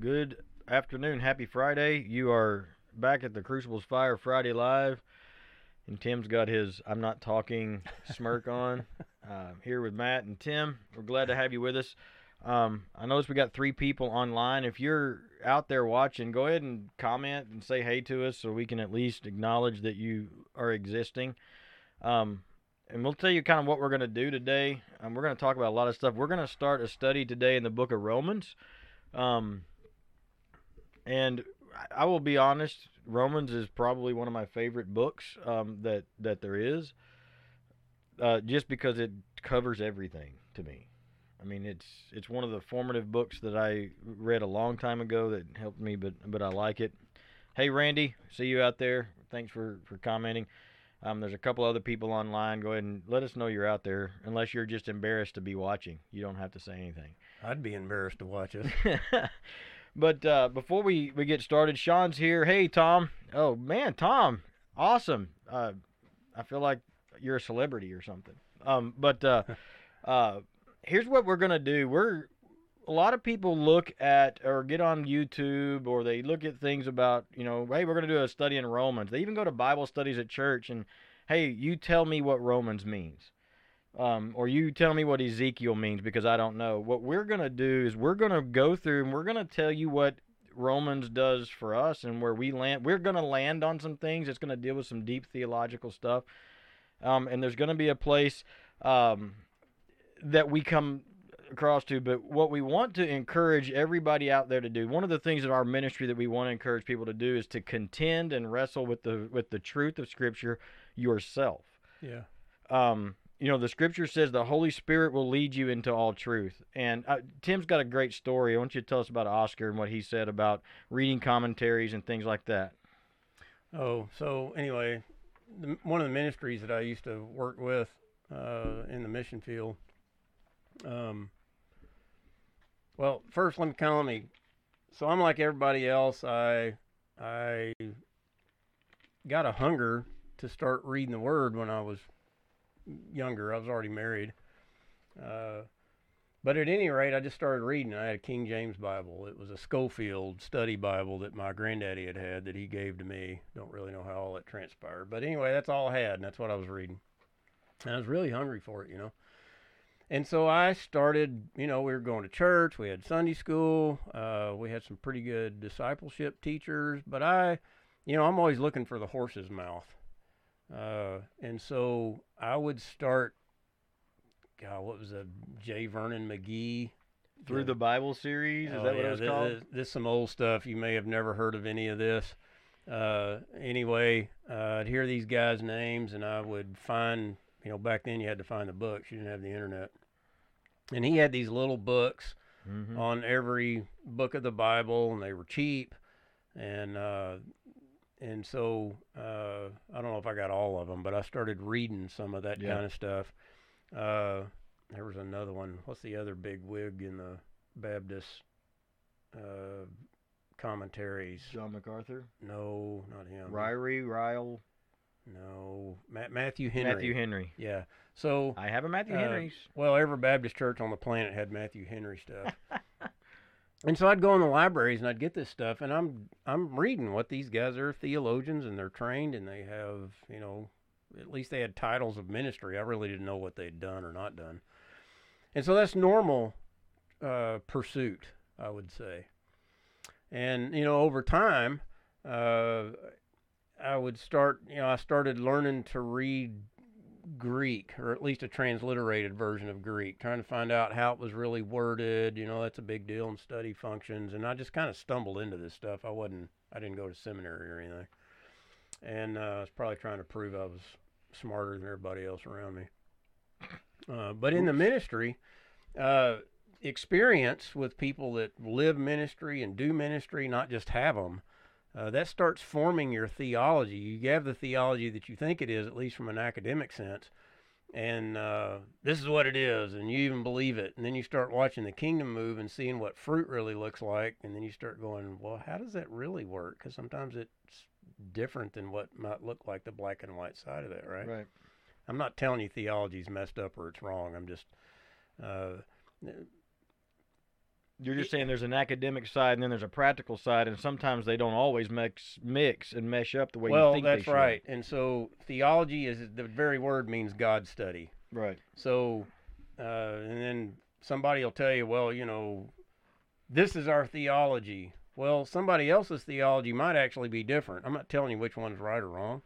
good afternoon. Happy Friday. You are back at the Crucibles Fire Friday Live. And Tim's got his I'm not talking smirk on. Uh, here with Matt and Tim. We're glad to have you with us. Um, I noticed we got three people online. If you're out there watching, go ahead and comment and say hey to us so we can at least acknowledge that you are existing. Um, and we'll tell you kind of what we're going to do today. Um, we're going to talk about a lot of stuff. We're going to start a study today in the book of Romans. Um, and I will be honest, Romans is probably one of my favorite books um, that that there is. Uh, just because it covers everything to me. I mean, it's it's one of the formative books that I read a long time ago that helped me, but but I like it. Hey, Randy, see you out there. Thanks for for commenting. Um, there's a couple other people online. Go ahead and let us know you're out there. Unless you're just embarrassed to be watching, you don't have to say anything. I'd be embarrassed to watch it. but uh, before we, we get started, Sean's here. Hey, Tom. Oh man, Tom, awesome. Uh, I feel like you're a celebrity or something. Um, but uh, uh, here's what we're gonna do. We're a lot of people look at or get on YouTube or they look at things about, you know, hey, we're going to do a study in Romans. They even go to Bible studies at church and, hey, you tell me what Romans means. Um, or you tell me what Ezekiel means because I don't know. What we're going to do is we're going to go through and we're going to tell you what Romans does for us and where we land. We're going to land on some things. It's going to deal with some deep theological stuff. Um, and there's going to be a place um, that we come across to, but what we want to encourage everybody out there to do, one of the things in our ministry that we want to encourage people to do is to contend and wrestle with the with the truth of Scripture yourself. Yeah. Um, you know, the Scripture says the Holy Spirit will lead you into all truth. And uh, Tim's got a great story. I want you to tell us about Oscar and what he said about reading commentaries and things like that. Oh, so anyway, the, one of the ministries that I used to work with uh, in the mission field. Um, well, first let me kind of let me. So I'm like everybody else. I I got a hunger to start reading the Word when I was younger. I was already married. Uh, but at any rate, I just started reading. I had a King James Bible. It was a Scofield study Bible that my granddaddy had had that he gave to me. Don't really know how all that transpired. But anyway, that's all I had, and that's what I was reading. And I was really hungry for it, you know. And so I started, you know, we were going to church, we had Sunday school, uh, we had some pretty good discipleship teachers, but I, you know, I'm always looking for the horse's mouth. Uh, and so I would start, God, what was a J. Vernon McGee? Through the Bible series? Is Oh, that what yeah, it was this, called? This, this some old stuff. You may have never heard of any of this. Uh, anyway, uh, I'd hear these guys' names, and I would find, you know, back then you had to find the books. You didn't have the internet. And he had these little books Mhm. on every book of the Bible, and they were cheap. And uh, and so uh, I don't know if I got all of them, but I started reading some of that Yeah. kind of stuff. Uh, there was another one. What's the other big wig in the Baptist uh, commentaries? John MacArthur? No, not him. Ryrie, Ryle, No, Ma- Matthew Henry. Matthew Henry. Yeah. So I have a Matthew Uh, Henry's. well, every Baptist church on the planet had Matthew Henry stuff. and so I'd go in the libraries and I'd get this stuff and I'm I'm reading what these guys are theologians and they're trained and they have, you know, at least they had titles of ministry. I really didn't know what they'd done or not done. And so that's normal uh, pursuit, I would say. And you know, over time, uh, I would start, you know, I started learning to read Greek, or at least a transliterated version of Greek, trying to find out how it was really worded. You know, that's a big deal in study functions. And I just kind of stumbled into this stuff. I wasn't, I didn't go to seminary or anything. And uh, I was probably trying to prove I was smarter than everybody else around me. Uh, but in the ministry, uh, experience with people that live ministry and do ministry, not just have them, uh, that starts forming your theology. You have the theology that you think it is, at least from an academic sense, and uh, this is what it is, and you even believe it. And then you start watching the kingdom move and seeing what fruit really looks like, and then you start going, well, how does that really work? Because sometimes it's different than what might look like the black and white side of that, right? Right. I'm not telling you theology's messed up or it's wrong. I'm just uh, You're just saying there's an academic side and then there's a practical side, and sometimes they don't always mix mix and mesh up the way well, you think that's they should. right. And so theology is the very word means God study. Right. So, uh, and then somebody will tell you, well, you know, this is our theology. Well, somebody else's theology might actually be different. I'm not telling you which one's right or wrong,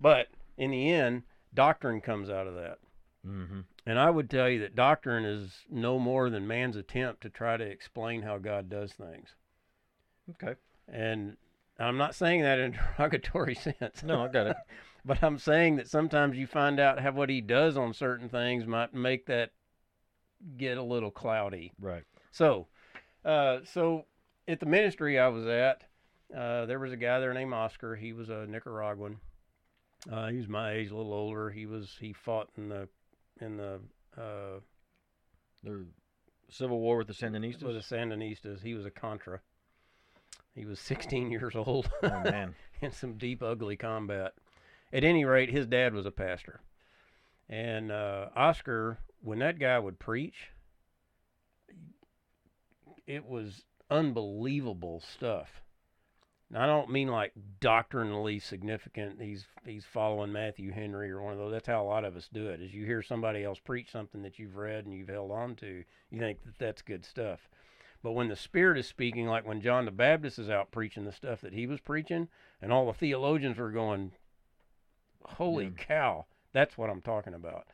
but in the end, doctrine comes out of that. Mm-hmm. And I would tell you that doctrine is no more than man's attempt to try to explain how God does things. Okay. And I'm not saying that in a derogatory sense. No, I got it. but I'm saying that sometimes you find out how what he does on certain things might make that get a little cloudy. Right. So, uh, so at the ministry I was at, uh, there was a guy there named Oscar. He was a Nicaraguan. Uh, he was my age, a little older. He was he fought in the in the uh, The Civil War with the Sandinistas. with the Sandinistas. He was a Contra. He was 16 years old oh man. in some deep, ugly combat. At any rate, his dad was a pastor. And uh, Oscar, when that guy would preach, it was unbelievable stuff. I don't mean like doctrinally significant. He's he's following Matthew Henry or one of those. That's how a lot of us do it. Is you hear somebody else preach something that you've read and you've held on to, you think that that's good stuff. But when the Spirit is speaking, like when John the Baptist is out preaching the stuff that he was preaching, and all the theologians were going, "Holy Yeah. cow!" That's what I'm talking about.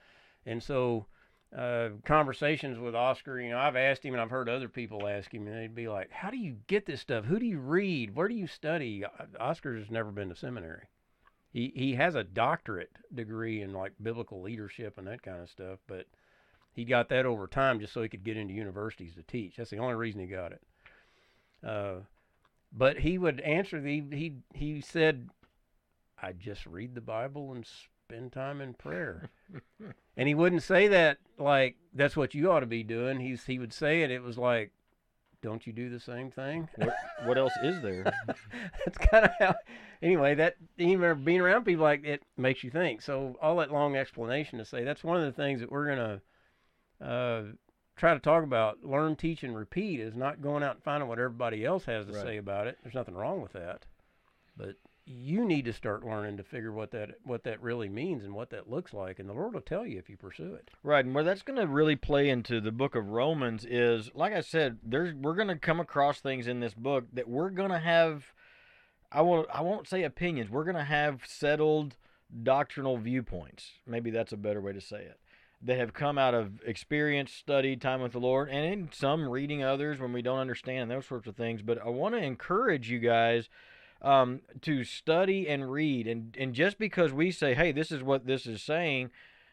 And so, uh, conversations with Oscar, you know, I've asked him, and I've heard other people ask him, and they'd be like, "How do you get this stuff? Who do you read? Where do you study?" Oscar's never been to seminary. He he has a doctorate degree in like biblical leadership and that kind of stuff, but he got that over time just so he could get into universities to teach. That's the only reason he got it. Uh, but he would answer the he he said, "I just read the Bible and spend time in prayer." and he wouldn't say that like that's what you ought to be doing. He's he would say it. It was like, "Don't you do the same thing?" What, what else is there? That's kind of how. Anyway, that even being around people like it makes you think. So all that long explanation to say that's one of the things that we're gonna uh, try to talk about. Learn, teach, and repeat is not going out and finding what everybody else has to Right. say about it. There's nothing wrong with that, but you need to start learning to figure what that what that really means and what that looks like, and the Lord will tell you if you pursue it. Right, and where that's going to really play into the book of Romans is, like I said, there's we're going to come across things in this book that we're going to have. I won't. I won't say opinions. We're going to have settled doctrinal viewpoints. Maybe that's a better way to say it. That have come out of experience, study, time with the Lord, and in some reading others when we don't understand and those sorts of things. But I want to encourage you guys um, to study and read, and and just because we say, hey, this is what this is saying,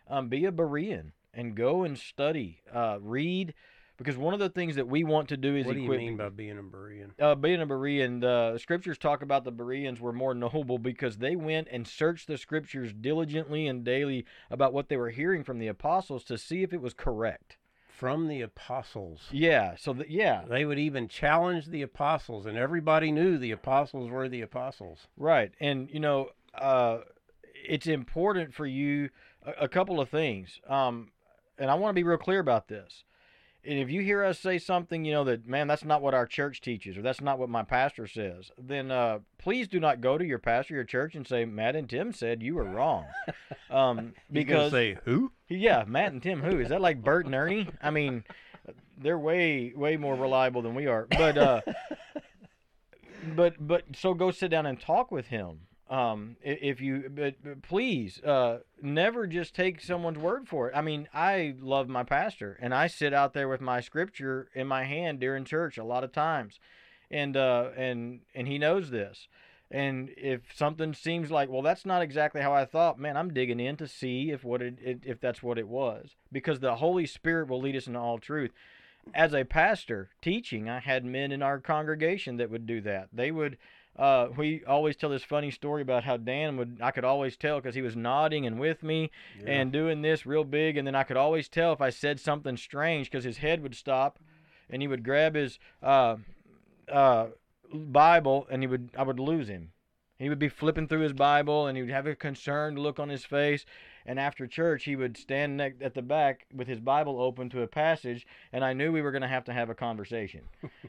um, be a Berean and go and study, uh, read, because one of the things that we want to do is what do you equip. mean by being a Berean? uh, being a Berean, the scriptures talk about the Bereans were more noble because they went and searched the scriptures diligently and daily about what they were hearing from the apostles to see if it was correct. From the apostles. Yeah. So th- yeah, They would even challenge the apostles, and everybody knew the apostles were the apostles. Right. And, you know, uh, it's important for you a, a couple of things. Um, and I want to be real clear about this. And if you hear us say something, you know, that, man, that's not what our church teaches or that's not what my pastor says, then uh, please do not go to your pastor, your church, and say, Matt and Tim said you were wrong. Um, because, say who? yeah, Matt and Tim, who? Is that like Bert and Ernie? I mean, they're way, way more reliable than we are. But, uh, but but so go sit down and talk with him um if you but, please uh never just take someone's word for it i mean i love my pastor and i sit out there with my scripture in my hand during church a lot of times and uh and and he knows this and if something seems like well that's not exactly how i thought man i'm digging in to see if what it if that's what it was because the holy spirit will lead us into all truth as a pastor teaching, I had men in our congregation that would do that. They would. Uh, we always tell this funny story about how Dan would. I could always tell because he was nodding and with me and doing this real big, and then I could always tell if I said something strange because his head would stop, and he would grab his uh, uh, Bible and he would. I would lose him, He would be flipping through his Bible and he would have a concerned look on his face. And after church, he would stand at the back with his Bible open to a passage, and I knew we were going to have to have a conversation.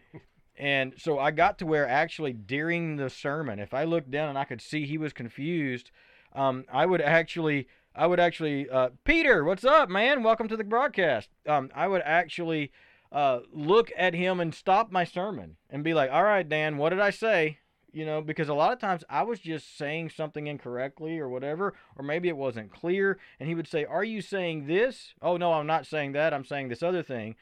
and so I got to where actually during the sermon, if I looked down and I could see he was confused, um, I would actually, I would actually, uh, Peter, what's up, man? Welcome to the broadcast. Um, I would actually uh, look at him and stop my sermon and be like, all right, Dan, what did I say? You know, because a lot of times I was just saying something incorrectly or whatever, or maybe it wasn't clear. And he would say, Are you saying this? Oh, no, I'm not saying that. I'm saying this other thing.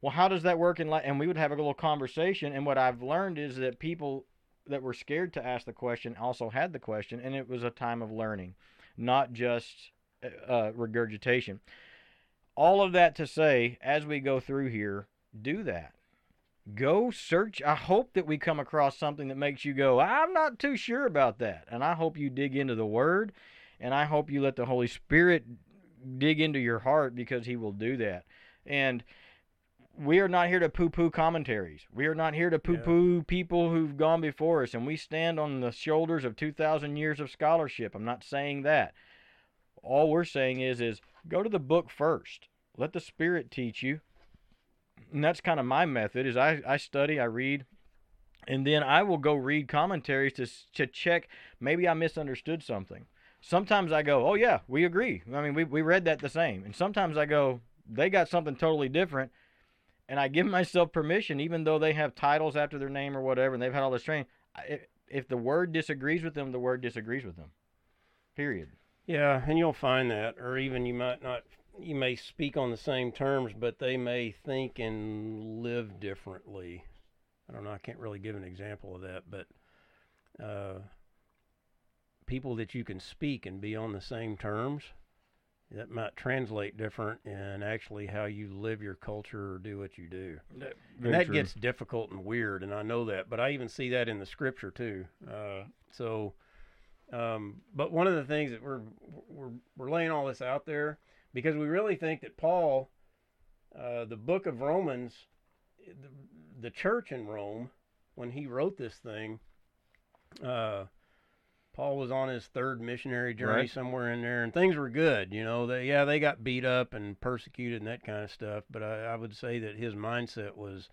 Well, how does that work in life? And we would have a little conversation. And what I've learned is that people that were scared to ask the question also had the question, and it was a time of learning, not just uh, regurgitation. All of that to say, as we go through here, do that go search. I hope that we come across something that makes you go, I'm not too sure about that. And I hope you dig into the Word, and I hope you let the Holy Spirit dig into your heart because He will do that. And we are not here to poo poo commentaries. We are not here to poo poo yeah. people who've gone before us, and we stand on the shoulders of 2,000 years of scholarship. I'm not saying that. All we're saying is, is go to the book first. Let the Spirit teach you and that's kind of my method is I, I study, I read, and then I will go read commentaries to to check maybe I misunderstood something. Sometimes I go, oh yeah, we agree. I mean, we we read that the same, and sometimes I go, they got something totally different, and I give myself permission, even though they have titles after their name or whatever, and they've had all this training. If, if the word disagrees with them, the word disagrees with them. Period. Yeah, and you'll find that, or even you might not you may speak on the same terms, but they may think and live differently. I don't know. I can't really give an example of that, but uh, people that you can speak and be on the same terms, that might translate different in actually how you live your culture or do what you do. That, and that true. gets difficult and weird, and I know that, but I even see that in the scripture too. Uh, so, um, but one of the things that we're, we're we're laying all this out there because we really think that Paul, uh, the book of Romans, the, the, church in Rome, when he wrote this thing, uh, Paul was on his third missionary journey right. somewhere in there, and things were good. You know, they, yeah, they got beat up and persecuted and that kind of stuff. But I, I would say that his mindset was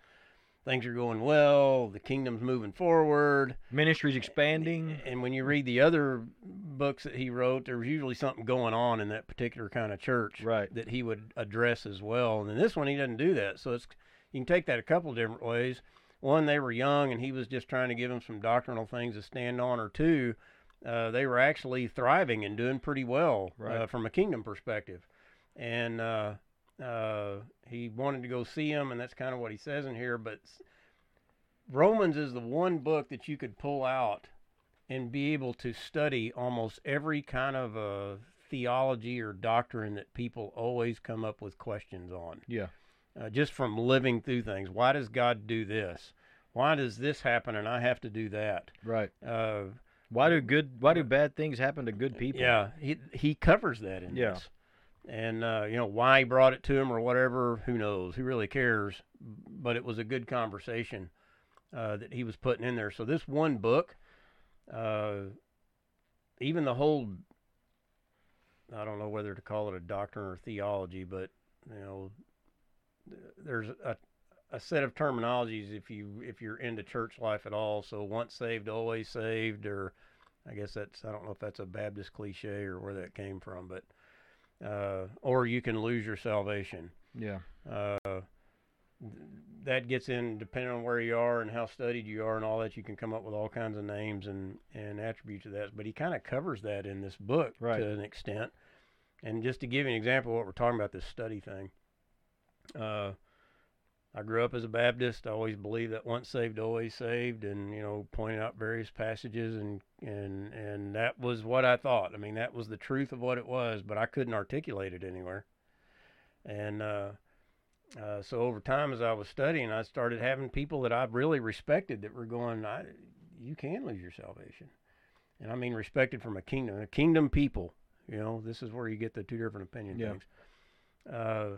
things are going well, the kingdom's moving forward, ministry's expanding. And when you read the other books that he wrote, there was usually something going on in that particular kind of church right. that he would address as well. And in this one, he doesn't do that. So it's you can take that a couple different ways. One, they were young, and he was just trying to give them some doctrinal things to stand on. Or two, uh, they were actually thriving and doing pretty well right. uh, from a kingdom perspective. And uh, uh, he wanted to go see him, and that's kind of what he says in here. But Romans is the one book that you could pull out and be able to study almost every kind of uh, theology or doctrine that people always come up with questions on. Yeah. Uh, just from living through things. Why does God do this? Why does this happen and I have to do that? Right. Uh, why do good? Why do bad things happen to good people? Yeah, he he covers that in yeah. this and uh, you know why he brought it to him or whatever who knows who really cares but it was a good conversation uh, that he was putting in there so this one book uh, even the whole i don't know whether to call it a doctrine or theology but you know there's a, a set of terminologies if you if you're into church life at all so once saved always saved or i guess that's i don't know if that's a baptist cliche or where that came from but uh, or you can lose your salvation. Yeah. Uh, that gets in depending on where you are and how studied you are and all that. You can come up with all kinds of names and and attributes of that. But he kind of covers that in this book right. to an extent. And just to give you an example of what we're talking about, this study thing. Uh, I grew up as a Baptist. I always believed that once saved, always saved, and you know, pointing out various passages, and and and that was what I thought. I mean, that was the truth of what it was, but I couldn't articulate it anywhere. And uh, uh, so over time, as I was studying, I started having people that I really respected that were going, I, "You can lose your salvation," and I mean respected from a kingdom, a kingdom people. You know, this is where you get the two different opinion yeah. things. Uh,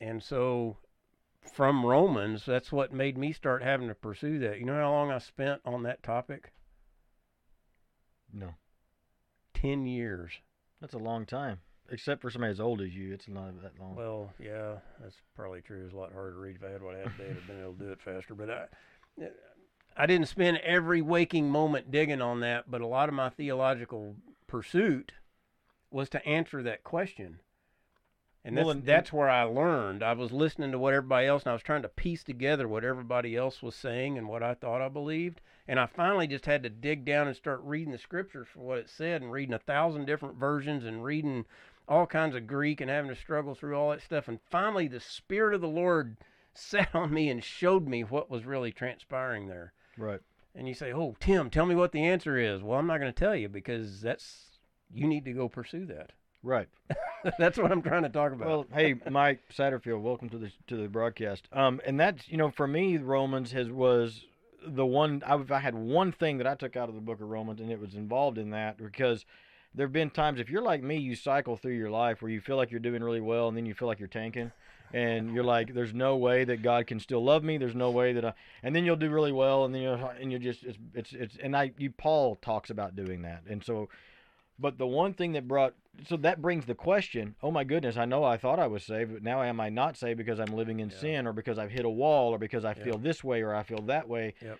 and so from Romans, that's what made me start having to pursue that. You know how long I spent on that topic? No. Ten years. That's a long time. Except for somebody as old as you, it's not that long. Well, yeah, that's probably true. It's a lot harder to read. If I had what I had today, I'd have been able to do it faster. But I, I didn't spend every waking moment digging on that. But a lot of my theological pursuit was to answer that question. And that's, Well, and- that's where I learned. I was listening to what everybody else, and I was trying to piece together what everybody else was saying and what I thought I believed. And I finally just had to dig down and start reading the scriptures for what it said, and reading a thousand different versions, and reading all kinds of Greek, and having to struggle through all that stuff. And finally, the Spirit of the Lord sat on me and showed me what was really transpiring there. right. And you say, "Oh, Tim, tell me what the answer is." Well, I'm not going to tell you because that's you need to go pursue that. Right. that's what I'm trying to talk about. Well, hey, Mike Satterfield, welcome to the to the broadcast. Um, and that's you know for me, Romans has was the one I, I had one thing that I took out of the book of Romans, and it was involved in that because there have been times if you're like me, you cycle through your life where you feel like you're doing really well, and then you feel like you're tanking. And you're like, there's no way that God can still love me. There's no way that I, and then you'll do really well, and then you are and you're just, it's, it's, it's, and I, you, Paul talks about doing that, and so, but the one thing that brought so that brings the question oh my goodness i know i thought i was saved but now am i not saved because i'm living in Yeah. sin or because i've hit a wall or because i Yeah. feel this way or i feel that way Yep.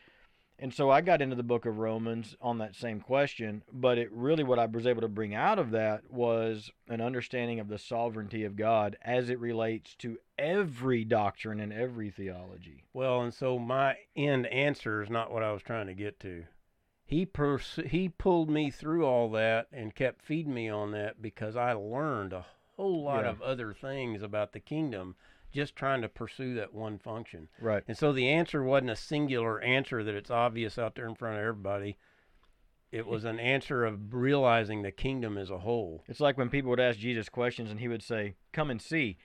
and so i got into the book of romans on that same question but it really what i was able to bring out of that was an understanding of the sovereignty of god as it relates to every doctrine and every theology Well, and so my end answer is not what I was trying to get to. He pers- he pulled me through all that and kept feeding me on that because I learned a whole lot Yeah. of other things about the kingdom just trying to pursue that one function. right And so the answer wasn't a singular answer that it's obvious out there in front of everybody. It was an answer of realizing the kingdom as a whole. It's like when people would ask Jesus questions and he would say, Come and see.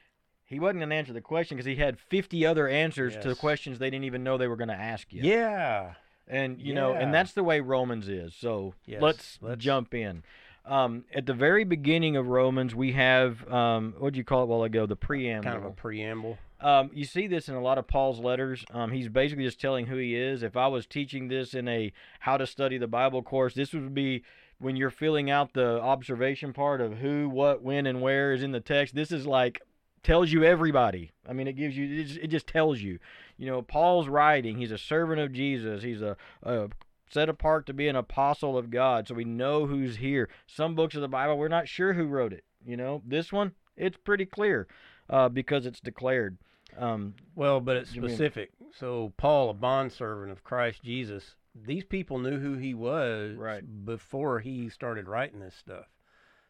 He wasn't going to answer the question because he had 50 other answers to the questions they didn't even know they were going to ask you. Yeah. And, you know, and that's the way Romans is. So Yes, let's, let's- jump in. Um, at the very beginning of Romans, we have, um, what did you call it while ago? The preamble. Kind of a preamble. Um, you see this in a lot of Paul's letters. Um, he's basically just telling who he is. If I was teaching this in a how to study the Bible course, this would be when you're filling out the observation part of who, what, when, and where is in the text. This is like tells you everybody. I mean, it gives you it just, it just tells you. You know, Paul's writing. He's a servant of Jesus. He's a, a set apart to be an apostle of God. So we know who's here. Some books of the Bible, we're not sure who wrote it. You know, this one, it's pretty clear uh, because it's declared. Um, Well, but it's You mean- specific. So Paul, a bondservant of Christ Jesus, these people knew who he was Right. before he started writing this stuff.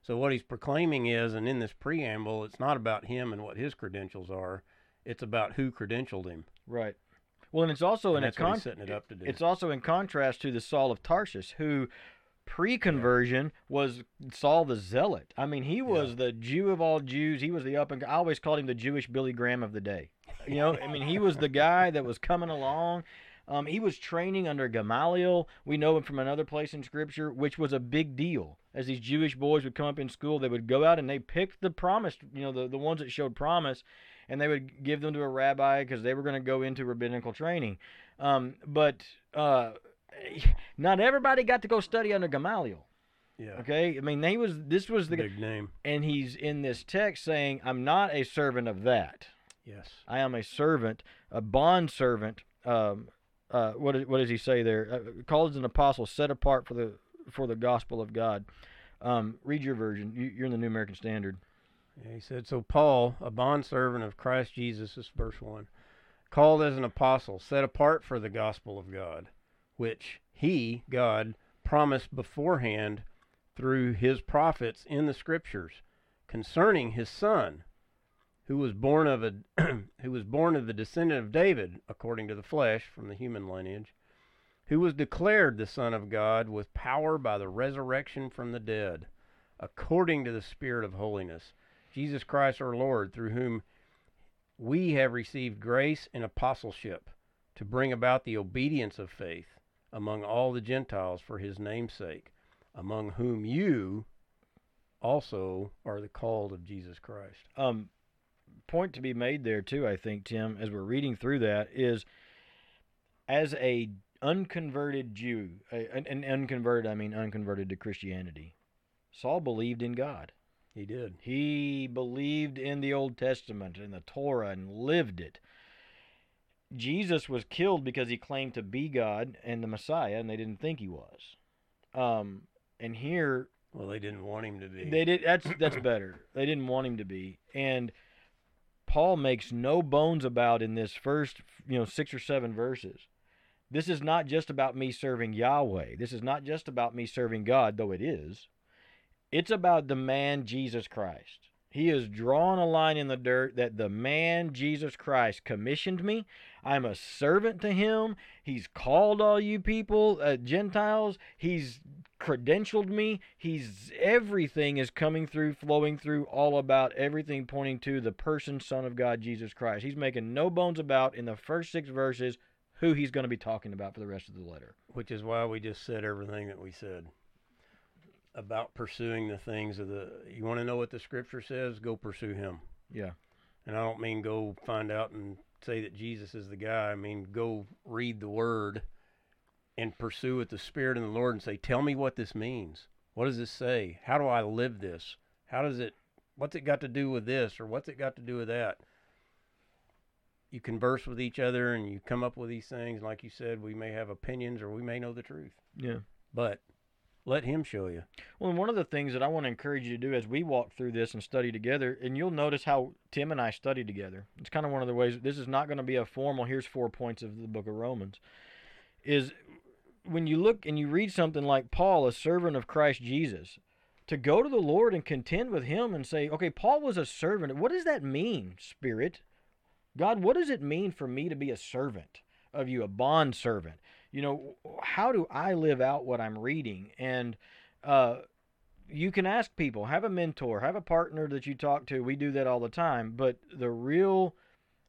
So what he's proclaiming is, and in this preamble, it's not about him and what his credentials are. It's about who credentialed him. Right. Well, and it's also and in a con- setting it up to do. it's also in contrast to the Saul of Tarsus, who pre-conversion was Saul the Zealot. I mean, he was the Jew of all Jews. He was the up and I always called him the Jewish Billy Graham of the day. You know, I mean, he was the guy that was coming along. Um, he was training under Gamaliel. We know him from another place in Scripture, which was a big deal. As these Jewish boys would come up in school, they would go out and they picked the promised, you know, the, the ones that showed promise, and they would give them to a rabbi because they were going to go into rabbinical training. Um, but uh, not everybody got to go study under Gamaliel. yeah. Okay, I mean, he was. This was the, Big name. and he's in this text saying, "I'm not a servant of that. Yes. I am a servant, a bond servant." Um, uh, what, is, what does he say there? Uh, called as an apostle, set apart for the for the gospel of God. Um, read your version. You, you're in the New American Standard. He said, So Paul, a bondservant of Christ Jesus, is verse 1, called as an apostle, set apart for the gospel of God, which he, God, promised beforehand through his prophets in the scriptures concerning his son, who was born of a who was born of the descendant of David, according to the flesh, from the human lineage, who was declared the Son of God with power by the resurrection from the dead, according to the Spirit of holiness Jesus Christ our Lord, through whom we have received grace and apostleship to bring about the obedience of faith among all the Gentiles for his name's sake, among whom you also are the called of Jesus Christ. um, point to be made there too. I think Tim, as we're reading through that, is as a unconverted Jew, and, and unconverted, I mean unconverted to Christianity. Saul believed in God. He did. He believed in the Old Testament and the Torah and lived it. Jesus was killed because he claimed to be God and the Messiah, and they didn't think he was. Um, and here Well, they didn't want him to be. they did. That's that's better. They didn't want him to be, and Paul makes no bones about in this first, you know, six or seven verses. This is not just about me serving Yahweh. This is not just about me serving God, though it is. It's about the man Jesus Christ. He has drawn a line in the dirt that the man Jesus Christ commissioned me. I'm a servant to him. He's called all you people, uh, Gentiles. He's credentialed me. He's everything is coming through, flowing through, all about everything pointing to the person, Son of God, Jesus Christ. He's making no bones about in the first six verses who he's going to be talking about for the rest of the letter. Which is why we just said everything that we said about pursuing the things of the. You want to know what the scripture says? Go pursue Him. Yeah. And I don't mean go find out and say that Jesus is the guy. I mean go read the Word and pursue with the Spirit and the Lord and say, "Tell me what this means. What does this say? How do I live this? How does it? What's it got to do with this, or what's it got to do with that?" You converse with each other and you come up with these things. Like you said, we may have opinions or we may know the truth, Yeah. but let Him show you. Well, one of the things that I want to encourage you to do as we walk through this and study together, and you'll notice how Tim and I study together. It's kind of one of the ways. This is not going to be a formal. Here's four points of the Book of Romans. Is when you look and you read something like Paul, a servant of Christ Jesus, to go to the Lord and contend with Him and say, okay, Paul was a servant. What does that mean, Spirit? God, what does it mean for me to be a servant of you, a bond servant? You know, how do I live out what I'm reading? And uh, you can ask people, have a mentor, have a partner that you talk to. We do that all the time. But the real,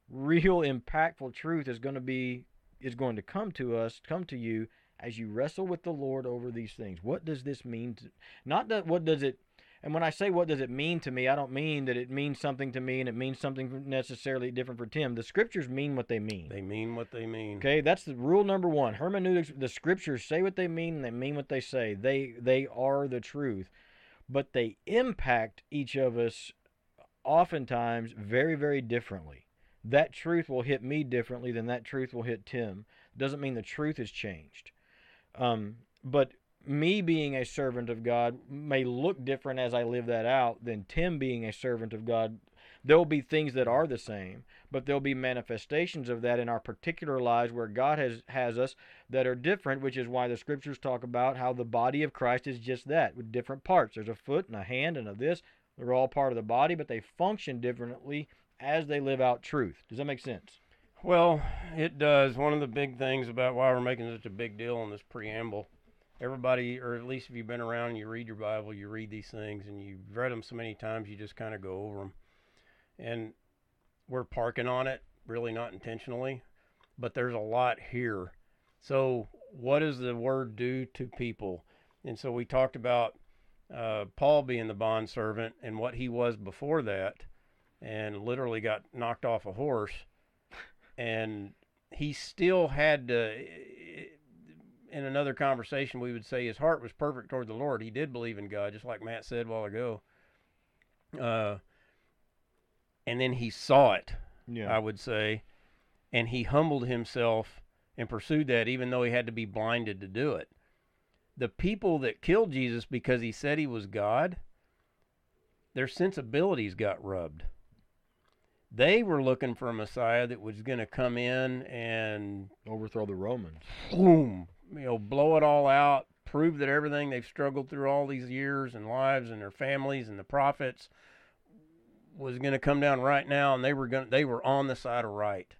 real impactful truth is going to be is going to come to us, come to you as you wrestle with the Lord over these things. What does this mean? To, not that what does it and when I say what does it mean to me, I don't mean that it means something to me and it means something necessarily different for Tim. The scriptures mean what they mean. They mean what they mean. Okay, that's the rule number one. Hermeneutics: the scriptures say what they mean and they mean what they say. They they are the truth, but they impact each of us oftentimes very very differently. That truth will hit me differently than that truth will hit Tim. Doesn't mean the truth has changed. Um, but me being a servant of God may look different as I live that out than Tim being a servant of God. There will be things that are the same, but there'll be manifestations of that in our particular lives where God has has us that are different, which is why the scriptures talk about how the body of Christ is just that, with different parts. There's a foot and a hand and a this. They're all part of the body, but they function differently as they live out truth. Does that make sense? Well, it does. One of the big things about why we're making such a big deal in this preamble, everybody, or at least if you've been around and you read your Bible, you read these things and you've read them so many times, you just kind of go over them. And we're parking on it, really not intentionally, but there's a lot here. So, what does the word do to people? And so we talked about uh, Paul being the bond servant and what he was before that, and literally got knocked off a horse and he still had to in another conversation we would say his heart was perfect toward the lord. He did believe in god just like matt said a while ago. Uh, and then he saw it i would say and he humbled himself and pursued that even though he had to be blinded to do it. The people that killed jesus because he said he was god their sensibilities got rubbed. They were looking for a Messiah that was going to come in and overthrow the Romans. Boom, you know, blow it all out, prove that everything they've struggled through all these years and lives and their families and the prophets was going to come down right now, and they were going they were on the side of right.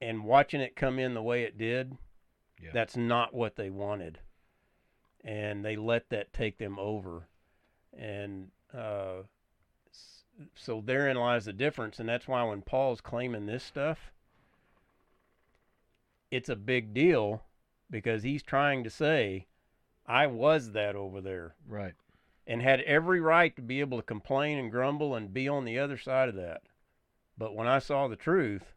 And watching it come in the way it did, yeah. that's not what they wanted, and they let that take them over, and. Uh, so therein lies the difference and that's why when paul's claiming this stuff it's a big deal because he's trying to say i was that over there right and had every right to be able to complain and grumble and be on the other side of that but when i saw the truth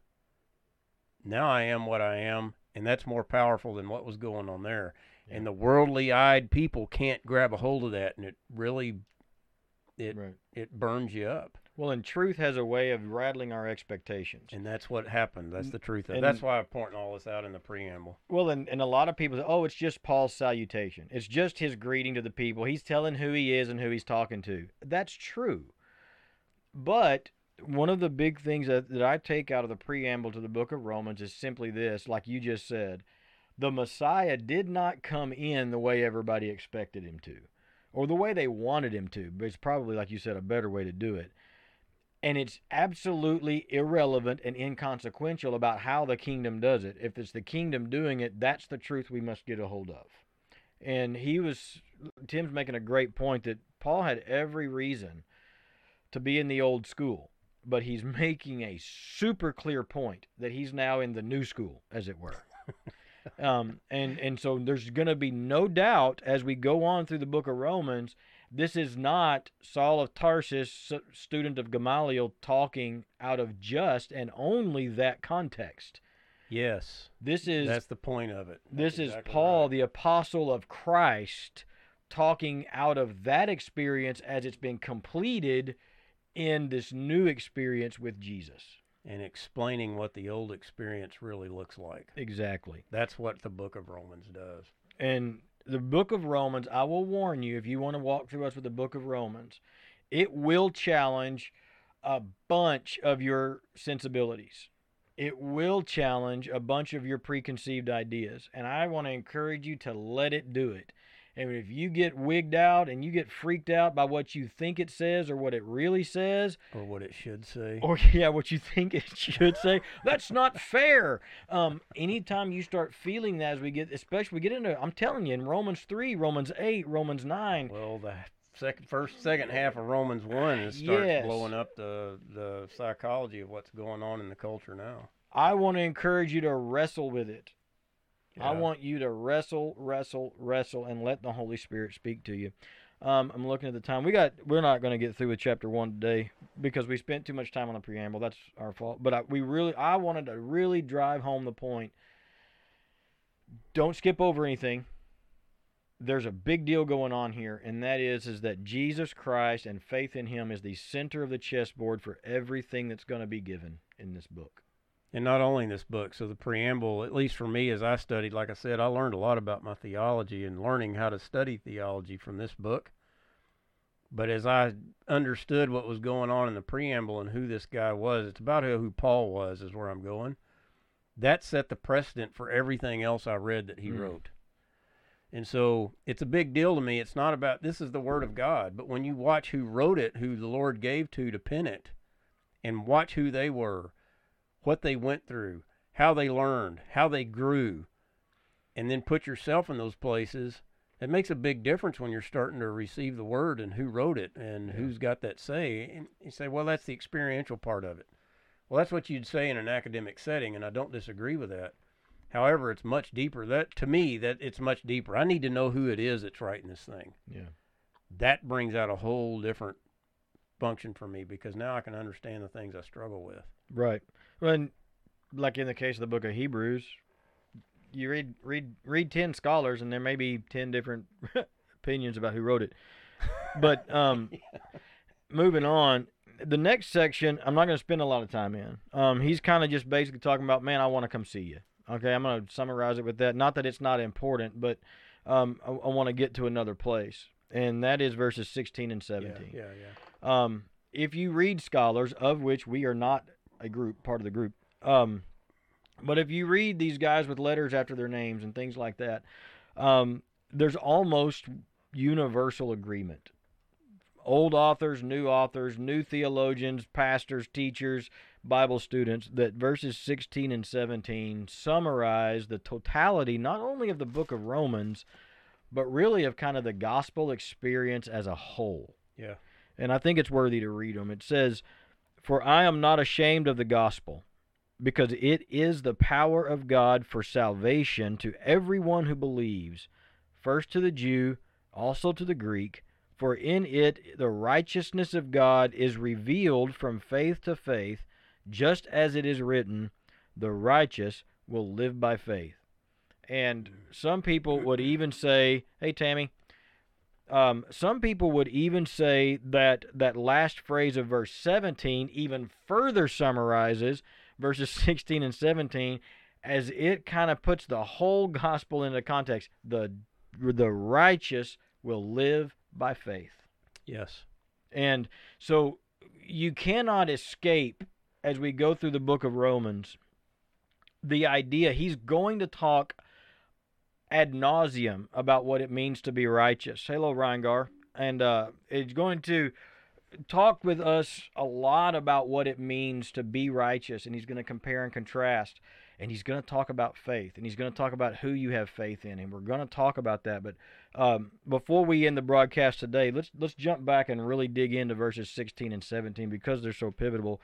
now i am what i am and that's more powerful than what was going on there. And the worldly-eyed people can't grab a hold of that, and it really it Right. it burns you up. Well, and truth has a way of rattling our expectations. And that's what happened. That's the truth. And- That's why I'm pointing all this out in the preamble. Well, and, and a lot of people say, oh, it's just Paul's salutation. It's just his greeting to the people. He's telling who he is and who he's talking to. That's true. But one of the big things that, that I take out of the preamble to the book of Romans is simply this, like you just said. The Messiah did not come in the way everybody expected him to, or the way they wanted him to, but it's probably, like you said, a better way to do it. And it's absolutely irrelevant and inconsequential about how the kingdom does it. If it's the kingdom doing it, that's the truth we must get a hold of. And he was, Tim's making a great point that Paul had every reason to be in the old school, but he's making a super clear point that he's now in the new school, as it were. um, and and so there's going to be no doubt as we go on through the book of Romans, this is not Saul of Tarsus, student of Gamaliel, talking out of just and only that context. Yes, This is that's the point of it. this That's is exactly Paul, right. the apostle of Christ, talking out of that experience as it's been completed in this new experience with Jesus. and explaining what the old experience really looks like. Exactly. That's what the book of Romans does. And the book of Romans, I will warn you, if you want to walk through us with the book of Romans, it will challenge a bunch of your sensibilities. It will challenge a bunch of your preconceived ideas. And I want to encourage you to let it do it. And if you get wigged out and you get freaked out by what you think it says or what it really says, Or what it should say. or yeah, what you think it should say. That's not fair. Um, anytime you start feeling that, as we get, especially we get into, I'm telling you, in Romans three, Romans eight, Romans nine, Well, the second, first, second half of Romans one it starts Yes. blowing up the the psychology of what's going on in the culture now. I want to encourage you to wrestle with it. I want you to wrestle, wrestle, wrestle, and let the Holy Spirit speak to you. Um, I'm looking at the time. We got. We're not going to get through with chapter one today because we spent too much time on the preamble. That's our fault. But I, we really, I wanted to really drive home the point. Don't skip over anything. There's a big deal going on here, and that is, is that Jesus Christ and faith in Him is the center of the chessboard for everything that's going to be given in this book. And not only in this book, so the preamble, at least for me as I studied, like I said, I learned a lot about my theology and learning how to study theology from this book. But as I understood what was going on in the preamble and who this guy was, it's about who Paul was, is where I'm going. That set the precedent for everything else I read that he Mm. wrote. And so it's a big deal to me. It's not about this is the word of God, but when you watch who wrote it, who the Lord gave to to pen it, and watch who they were, what they went through, how they learned, how they grew, and then put yourself in those places, it makes a big difference when you're starting to receive the word and who wrote it and Yeah. who's got that say. And you say, well, that's the experiential part of it. Well, that's what you'd say in an academic setting, and I don't disagree with that. However, it's much deeper. That to me, that it's much deeper. I need to know who it is that's writing this thing. Yeah. That brings out a whole different function for me because now I can understand the things I struggle with. Right. When, like in the case of the book of Hebrews, you read read read ten scholars, and there may be ten different opinions about who wrote it. But um, moving on, the next section, I'm not going to spend a lot of time in. Um, he's kind of just basically talking about, man, I want to come see you. Okay, I'm going to summarize it with that. Not that it's not important, but um, I, I want to get to another place, and that is verses 16 and 17. Yeah, yeah, yeah. Um, if you read scholars, of which we are not a group, part of the group, um, but if you read these guys with letters after their names and things like that, um, there's almost universal agreement. Old authors, new authors, new theologians, pastors, teachers, Bible students, that verses 16 and 17 summarize the totality not only of the book of Romans, but really of kind of the gospel experience as a whole Yeah. and I think it's worthy to read them. It says, For I am not ashamed of the gospel, because it is the power of God for salvation to everyone who believes, first to the Jew, also to the Greek. For in it the righteousness of God is revealed from faith to faith, just as it is written, The righteous will live by faith. And some people would even say, "Hey, Tammy." Um, some people would even say that that last phrase of verse 17 even further summarizes verses 16 and 17 as it kind of puts the whole gospel into context. The the righteous will live by faith. Yes. And so you cannot escape as we go through the book of Romans the idea he's going to talk ad nauseum about what it means to be righteous. Hello, Reingar. And uh, it's going to talk with us a lot about what it means to be righteous, and he's going to compare and contrast. And he's going to talk about faith, and he's going to talk about who you have faith in, and we're going to talk about that. But um, before we end the broadcast today, let's let's jump back and really dig into verses 16 and 17 because they're so pivotal.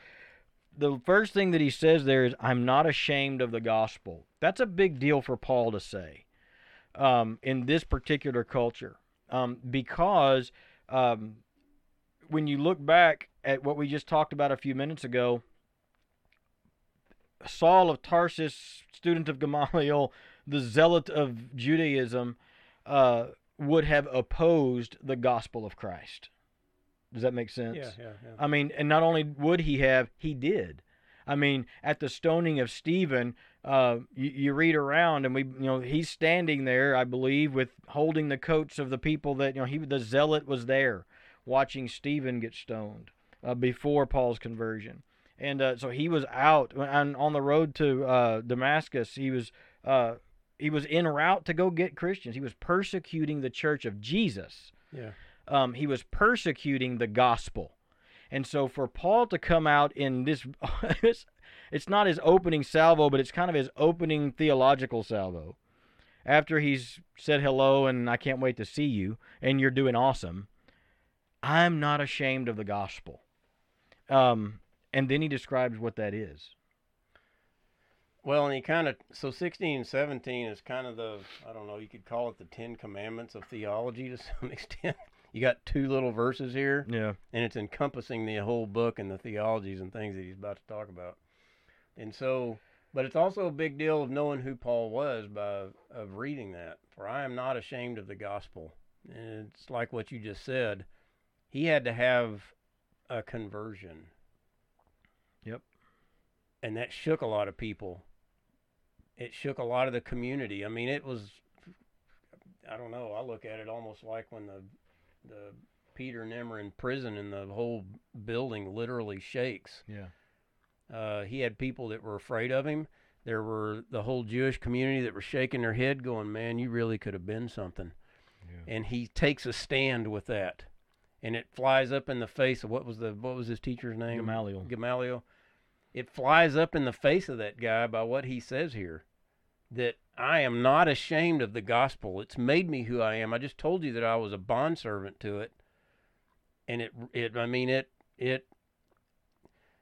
The first thing that he says there is, "I'm not ashamed of the gospel." That's a big deal for Paul to say um, in this particular culture um, because um, when you look back at what we just talked about a few minutes ago, Saul of Tarsus, student of Gamaliel, the zealot of Judaism, uh, would have opposed the gospel of Christ. Does that make sense? Yeah, yeah, yeah. I mean, and not only would he have, he did. I mean, at the stoning of Stephen, uh, you, you, read around and we, you know, he's standing there, I believe, with holding the coats of the people that, you know, he, the zealot was there watching Stephen get stoned uh, before Paul's conversion. And uh, so he was out on, on the road to uh, Damascus. He was uh, he was en route to go get Christians. He was persecuting the church of Jesus. Yeah. Um, he was persecuting the gospel. And so for Paul to come out in this, it's not his opening salvo, but it's kind of his opening theological salvo. After he's said hello and I can't wait to see you, and you're doing awesome, I'm not ashamed of the gospel. Um, and then he describes what that is. Well, and he kind of so 16 and 17 is kind of the I don't know you could call it the Ten Commandments of theology to some extent. You got two little verses here, Yeah. and it's encompassing the whole book and the theologies and things that he's about to talk about. And so, but it's also a big deal of knowing who Paul was by of reading that. For I am not ashamed of the gospel. And it's like what you just said. He had to have a conversion. Yep. And that shook a lot of people. It shook a lot of the community. I mean, it was I don't know. I look at it almost like when the the Peter Nimmer in prison and the whole building literally shakes. Yeah. Uh, he had people that were afraid of him. There were the whole Jewish community that were shaking their head, going, "Man, you really could have been something." Yeah. And he takes a stand with that, and it flies up in the face of what was the what was his teacher's name? Gamaliel. Gamaliel. It flies up in the face of that guy by what he says here, that I am not ashamed of the gospel. It's made me who I am. I just told you that I was a bondservant to it, and it it I mean it it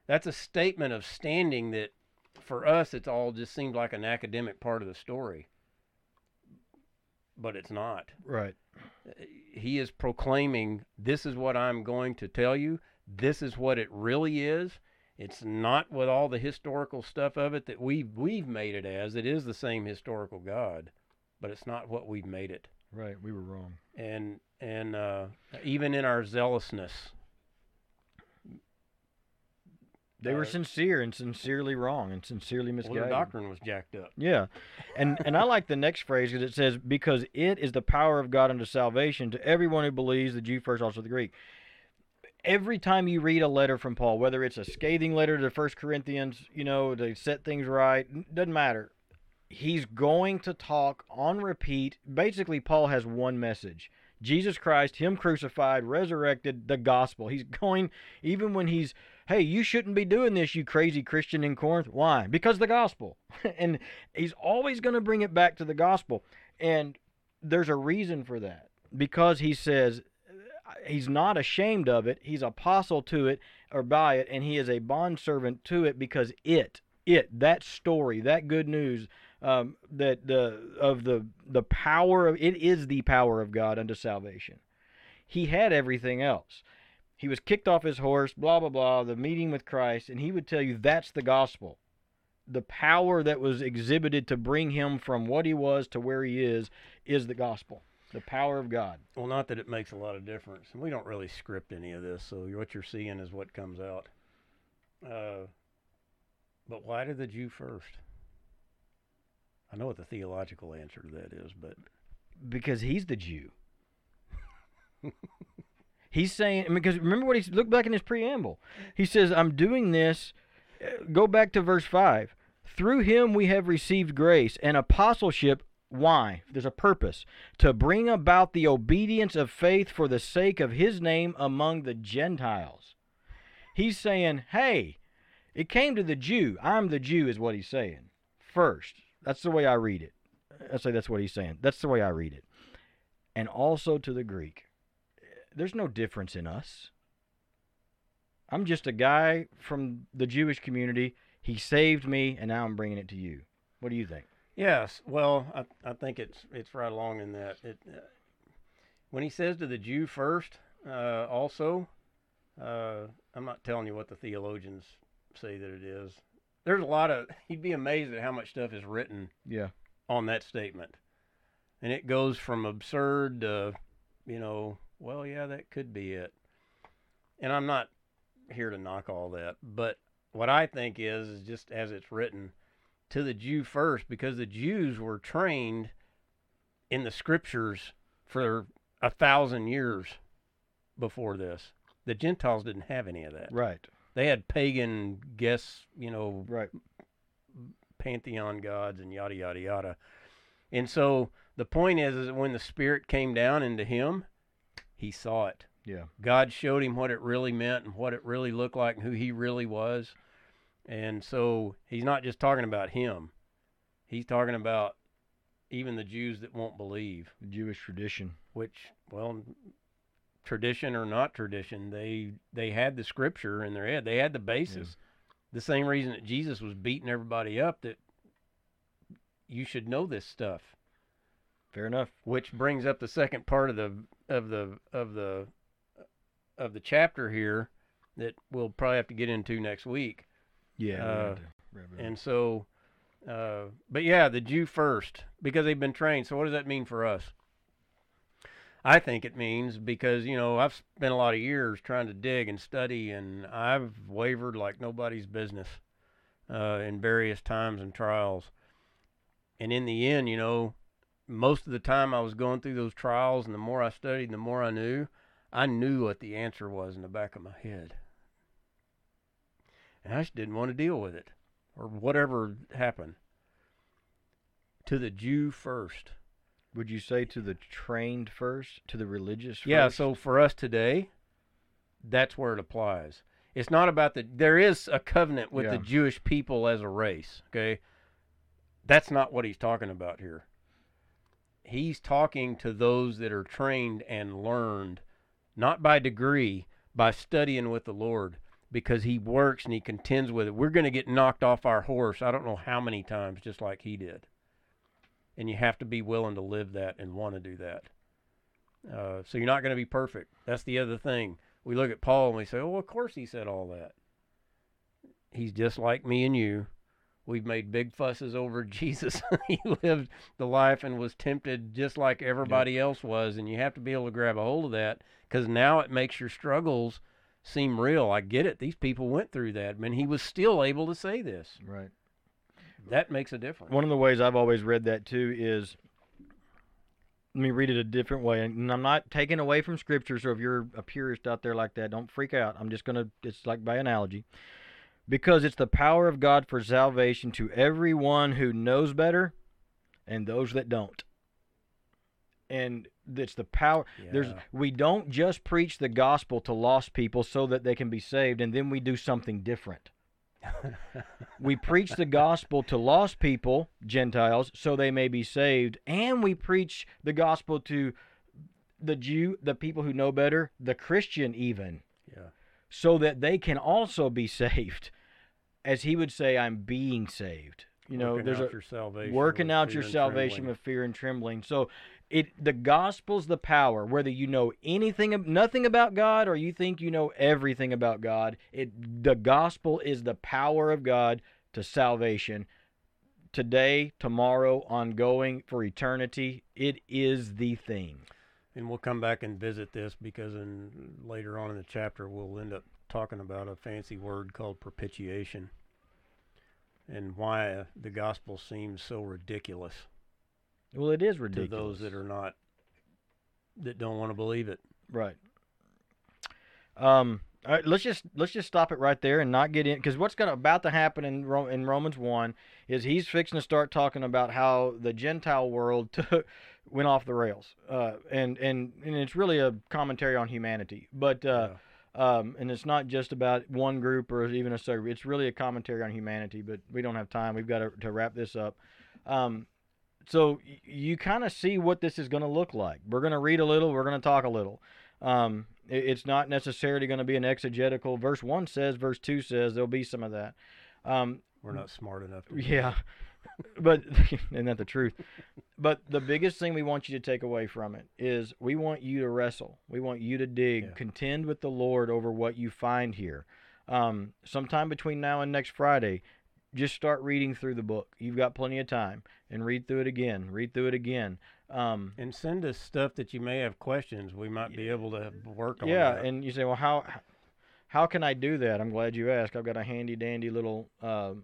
that's a statement of standing that for us it's all just seemed like an academic part of the story but it's not Right. he is proclaiming this is what i'm going to tell you this is what it really is it's not with all the historical stuff of it that we we've made it as it is the same historical god but it's not what we've made it Right. We were wrong. and and uh, even in our zealousness They were Uh, sincere and sincerely wrong and sincerely well, their misguided. doctrine was jacked up Yeah, and and I like the next phrase because it says, "Because it is the power of God unto salvation to everyone who believes, the Jew first, also the Greek." Every time you read a letter from Paul, whether it's a scathing letter to First Corinthians, you know, to set things right, doesn't matter. He's going to talk on repeat. Basically, Paul has one message: Jesus Christ, Him crucified, resurrected, the gospel. He's going even when he's hey, you shouldn't be doing this, you crazy Christian in Corinth. Why? Because the gospel. and he's always going to bring it back to the gospel. And there's a reason for that. Because he says he's not ashamed of it, he's apostle to it or by it, and he is a bondservant to it because it, it, that story, that good news. Um, that the of the the power of it is the power of God unto salvation. He had everything else he was kicked off his horse, blah blah blah, the meeting with Christ, and he would tell you that's the gospel. the power that was exhibited to bring him from what he was to where he is is the gospel, the power of God. Well, not that it makes a lot of difference. And we don't really script any of this, so what you're seeing is what comes out. Uh, but why did the Jew first? I know what the theological answer to that is, but because he's the Jew. he's saying because remember what he look back in his preamble. He says, "I'm doing this." uh, Go back to verse five. Through him we have received grace and apostleship. Why? There's a purpose to bring about the obedience of faith for the sake of his name among the Gentiles. He's saying, "Hey, it came to the Jew. I'm the Jew," is what he's saying. First, that's the way I read it. I say that's what he's saying. That's the way I read it. And also to the Greek. There's no difference in us. I'm just a guy from the Jewish community. He saved me, and now I'm bringing it to you. What do you think? Yes, well, I, I think it's it's right along in that. It, uh, when he says to the Jew first, uh, also, uh, I'm not telling you what the theologians say that it is. There's a lot of. You'd be amazed at how much stuff is written Yeah. on that statement. And it goes from absurd to, you know, well, yeah, that could be it. And I'm not here to knock all that, but what I think is, is just as it's written, to the Jew first, because the Jews were trained in the scriptures for a thousand years before this. The Gentiles didn't have any of that. Right. They had pagan guess, you know, Right. pantheon gods and yada yada yada. And so the point is, is that when the Spirit came down into him, he saw it. Yeah. God showed him what it really meant and what it really looked like and who he really was. And so he's not just talking about him. He's talking about even the Jews that won't believe, The Jewish tradition. which well tradition or not tradition, they they had the scripture in their head. They had the basis. The same reason that Jesus was beating everybody up that you should know this stuff. Fair enough. which brings up the second part of the of the of the of the chapter here that we'll probably have to get into next week. Yeah. Uh, we'll have to wrap it up. And so, uh, but yeah, the Jew first because they've been trained. So what does that mean for us? I think it means because you know I've spent a lot of years trying to dig and study, and I've wavered like nobody's business uh, in various times and trials. And in the end, you know, most of the time I was going through those trials, and the more I studied, the more I knew. I knew what the answer was in the back of my head, and I just didn't want to deal with it or whatever happened. To the Jew first. Would you say to the trained first, to the religious first? Yeah, so for us today, that's where it applies. It's not about the there is a covenant with the Jewish people as a race, okay? That's not what he's talking about here. He's talking to those that are trained and learned not by degree, by studying with the Lord because he works and he contends with it. We're going to get knocked off our horse I don't know how many times just like he did. And you have to be willing to live that and want to do that. Uh, so you're not going to be perfect. That's the other thing. We look at Paul and we say, "Oh, of course he said all that." He's just like me and you. We've made big fusses over Jesus. he lived the life and was tempted just like everybody else was, and you have to be able to grab a hold of that because now it makes your struggles seem real. I get it. These people went through that, and he was still able to say this. Right. That makes a difference. One of the ways I've always read that too is let me read it a different way. And I'm not taking away from scripture, so if you're a purist out there like that, don't freak out. I'm just gonna it's like by analogy. Because it's the power of God for salvation to everyone who knows better and those that don't. And it's the power there's we don't just preach the gospel to lost people so that they can be saved and then we do something different. we preach the gospel to lost people, Gentiles, so they may be saved, and we preach the gospel to the Jew, the people who know better, the Christian even, yeah. so that they can also be saved. As he would say, I'm being saved. You know, Working there's out a your salvation working out your salvation trembling. with fear and trembling. So it the gospel's the power. Whether you know anything nothing about God or you think you know everything about God, it the gospel is the power of God to salvation today, tomorrow, ongoing for eternity. It is the thing. And we'll come back and visit this because in later on in the chapter we'll end up talking about a fancy word called propitiation and why the gospel seems so ridiculous Well, it is ridiculous. to those that are not that don't want to believe it. Right. Um. All right, let's just let's just stop it right there and not get in because what's gonna about to happen in Ro- in Romans one is he's fixing to start talking about how the Gentile world took went off the rails. Uh, and and and it's really a commentary on humanity, but uh, um, and it's not just about one group or even a certain. It's really a commentary on humanity. But we don't have time. We've got to, to wrap this up. Um, so you kind of see what this is going to look like. We're going to read a little. We're going to talk a little. Um, it- it's not necessarily going to be an exegetical. Verse one says, verse two says there'll be some of that. Um, We're not smart enough to yeah, but isn't that the truth? But the biggest thing we want you to take away from it is we want you to wrestle. We want you to dig, Yeah. contend with the Lord over what you find here. Um, sometime between now and next Friday, just start reading through the book. You've got plenty of time, and read through it again. Read through it again. Um, And send us stuff that you may have questions. We might be able to work on. yeah, that. and you say, well, how how can I do that? I'm glad you asked. I've got a handy dandy little. Um,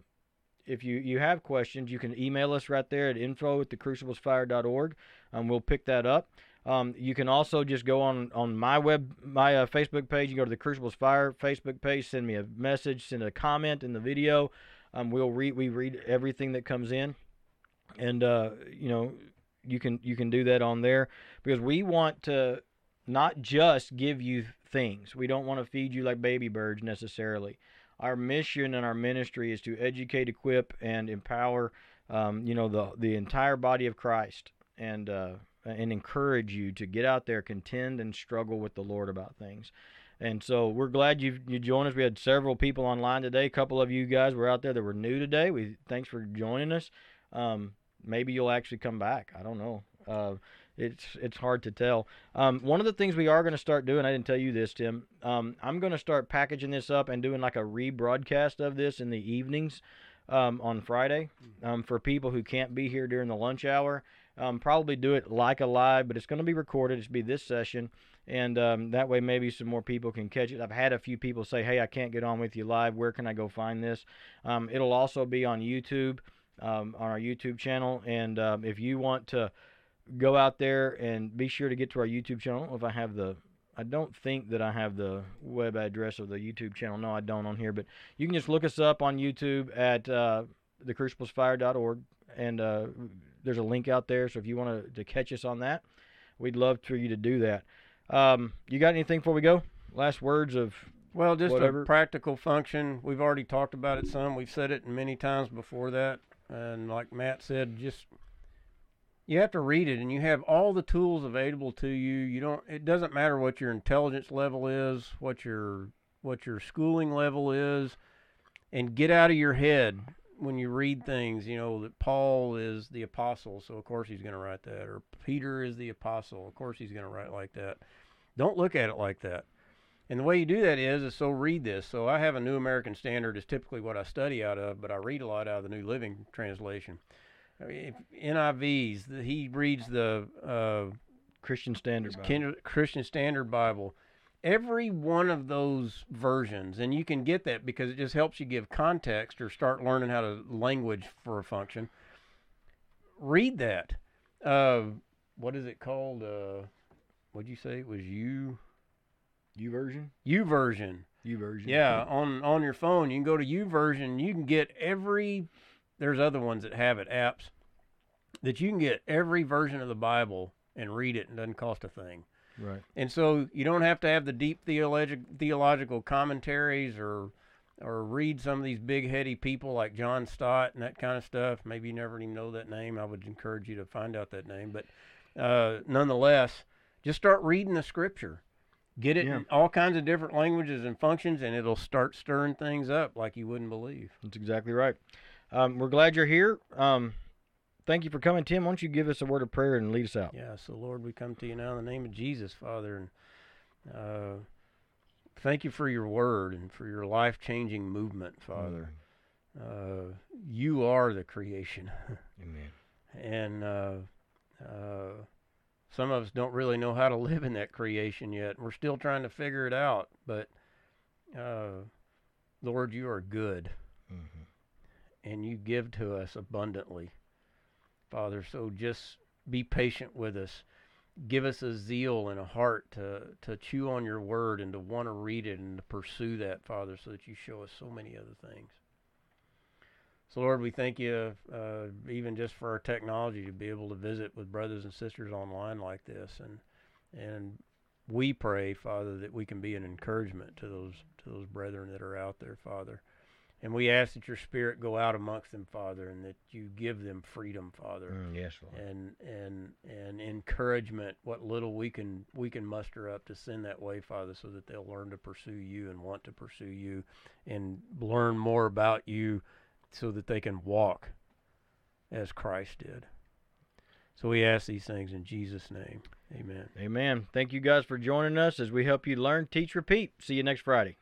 if you you have questions, you can email us right there at info at thecruciblesfire.org, and we'll pick that up. Um, you can also just go on on my web my uh, Facebook page. You go to the Crucibles Fire Facebook page. Send me a message. Send a comment in the video. Um, we'll read we read everything that comes in, and uh, you know you can you can do that on there because we want to not just give you things. We don't want to feed you like baby birds necessarily. Our mission and our ministry is to educate, equip, and empower, um, you know, the the entire body of Christ, and uh, and encourage you to get out there, contend, and struggle with the Lord about things. And so we're glad you you joined us. We had several people online today. A couple of you guys were out there that were new today. We thanks for joining us. Um, maybe you'll actually come back. I don't know. Uh, it's it's hard to tell. Um, one of the things we are going to start doing, I didn't tell you this, Tim. Um, I'm going to start packaging this up and doing like a rebroadcast of this in the evenings um, on Friday um, for people who can't be here during the lunch hour. Um, probably do it like a live, but it's going to be recorded. It's be this session, and um, that way maybe some more people can catch it. I've had a few people say, "Hey, I can't get on with you live. Where can I go find this?" Um, it'll also be on YouTube, um, on our YouTube channel, and um, if you want to go out there and be sure to get to our YouTube channel. If I have the I don't think that I have the web address of the YouTube channel. No, I don't on here, but you can just look us up on YouTube at uh, thecruciblesfire.org, and uh, there's a link out there. So if you want to catch us on that, we'd love for you to do that. Um, you got anything before we go? Last words of Well, just whatever. a practical function. We've already talked about it some. We've said it many times before that. And like Matt said, just you have to read it and you have all the tools available to you. You don't it doesn't matter what your intelligence level is, what your what your schooling level is, and get out of your head when you read things, you know, that Paul is the apostle, so of course he's going to write that or Peter is the apostle, of course he's going to write like that. Don't look at it like that. And the way you do that is, is so read this. So I have a New American Standard is typically what I study out of, but I read a lot out of the New Living Translation. I mean, if NIVs, the, he reads the uh, Christian Standard. Bible. Christian Standard Bible. Every one of those versions, and you can get that because it just helps you give context or start learning how to language for a function. Read that. Uh, what is it called? Uh, what'd you say? It was you YouVersion. U version. YouVersion. Yeah, on on your phone, you can go to YouVersion. You can get every. There's other ones that have it apps that you can get every version of the Bible and read it, and doesn't cost a thing. Right. And so you don't have to have the deep theologic theological commentaries or or read some of these big heady people like John Stott and that kind of stuff. Maybe you never even know that name. I would encourage you to find out that name. But uh, nonetheless, just start reading the scripture. Get it Yeah. in all kinds of different languages and functions, and it'll start stirring things up like you wouldn't believe. That's exactly right. Um, we're glad you're here. Um, thank you for coming, Tim. Why don't you give us a word of prayer and lead us out? Yeah, so Lord, we come to you now in the name of Jesus, Father, and uh, thank you for your word and for your life changing movement, Father. uh, you are the creation, Amen. and uh, uh, some of us don't really know how to live in that creation yet. We're still trying to figure it out, but uh, Lord, you are good, hmm and you give to us abundantly, Father. So just be patient with us. Give us a zeal and a heart to, to chew on your word and to want to read it and to pursue that, Father, so that you show us so many other things. So, Lord, we thank you uh, even just for our technology to be able to visit with brothers and sisters online like this, and and we pray, Father, that we can be an encouragement to those to those brethren that are out there, Father. And we ask that your Spirit go out amongst them, Father, and that you give them freedom, Father Mm, yes, Lord. and and and encouragement what little we can we can muster up to send that way father so that they'll learn to pursue you and want to pursue you and learn more about you so that they can walk as Christ did so we ask these things in Jesus name amen Amen. Thank you guys for joining us as we help you learn, teach, repeat. See you next Friday.